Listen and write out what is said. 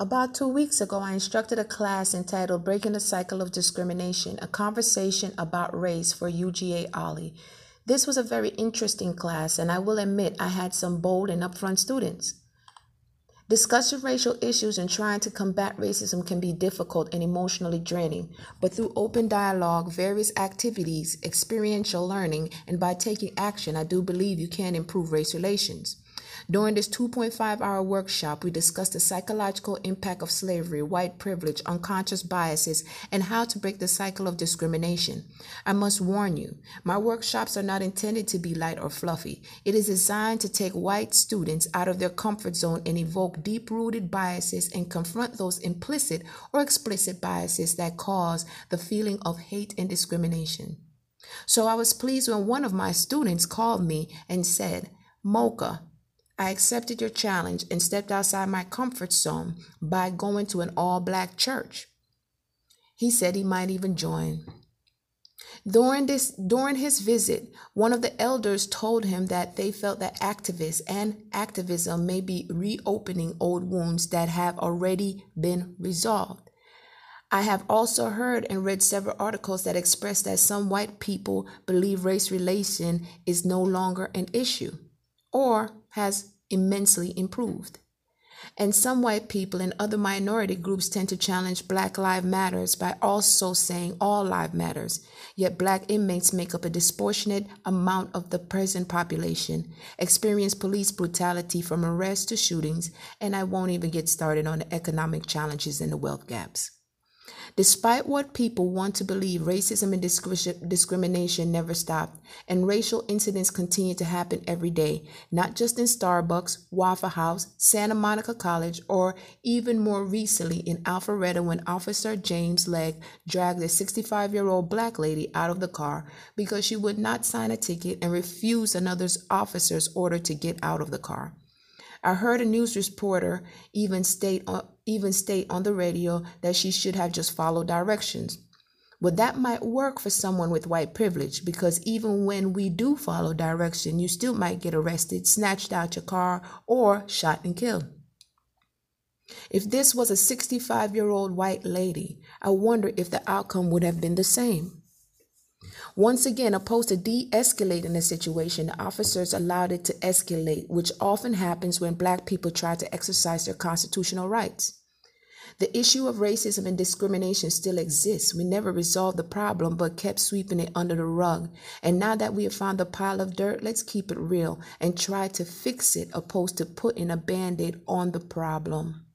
About two weeks ago, I instructed a class entitled Breaking the Cycle of Discrimination, a conversation about race for UGA OLLI. This was a very interesting class, and I will admit I had some bold and upfront students. Discussing racial issues and trying to combat racism can be difficult and emotionally draining, but through open dialogue, various activities, experiential learning, and by taking action, I do believe you can improve race relations. During this 2.5 hour workshop, we discussed the psychological impact of slavery, white privilege, unconscious biases, and how to break the cycle of discrimination. I must warn you, my workshops are not intended to be light or fluffy. It is designed to take white students out of their comfort zone and evoke deep rooted biases and confront those implicit or explicit biases that cause the feeling of hate and discrimination. So I was pleased when one of my students called me and said, Mocha, I accepted your challenge and stepped outside my comfort zone by going to an all black church. He said he might even join. During this during his visit, one of the elders told him that they felt that activists and activism may be reopening old wounds that have already been resolved. I have also heard and read several articles that express that some white people believe race relation is no longer an issue or has immensely improved. And some white people and other minority groups tend to challenge Black Lives Matters by also saying all lives matters. Yet black inmates make up a disproportionate amount of the prison population, experience police brutality from arrests to shootings, and I won't even get started on the economic challenges and the wealth gaps. Despite what people want to believe, racism and discrimination never stopped, and racial incidents continue to happen every day, not just in Starbucks, Waffle House, Santa Monica College, or even more recently in Alpharetta when Officer James Legg dragged a 65 year old black lady out of the car because she would not sign a ticket and refused another officer's order to get out of the car. I heard a news reporter even state on, even state on the radio that she should have just followed directions. But that might work for someone with white privilege because even when we do follow direction, you still might get arrested, snatched out your car, or shot and killed. If this was a 65 year old white lady, I wonder if the outcome would have been the same. Once again, opposed to de escalating the situation, the officers allowed it to escalate, which often happens when black people try to exercise their constitutional rights. The issue of racism and discrimination still exists. We never resolved the problem but kept sweeping it under the rug. And now that we have found the pile of dirt, let's keep it real and try to fix it opposed to putting a band aid on the problem.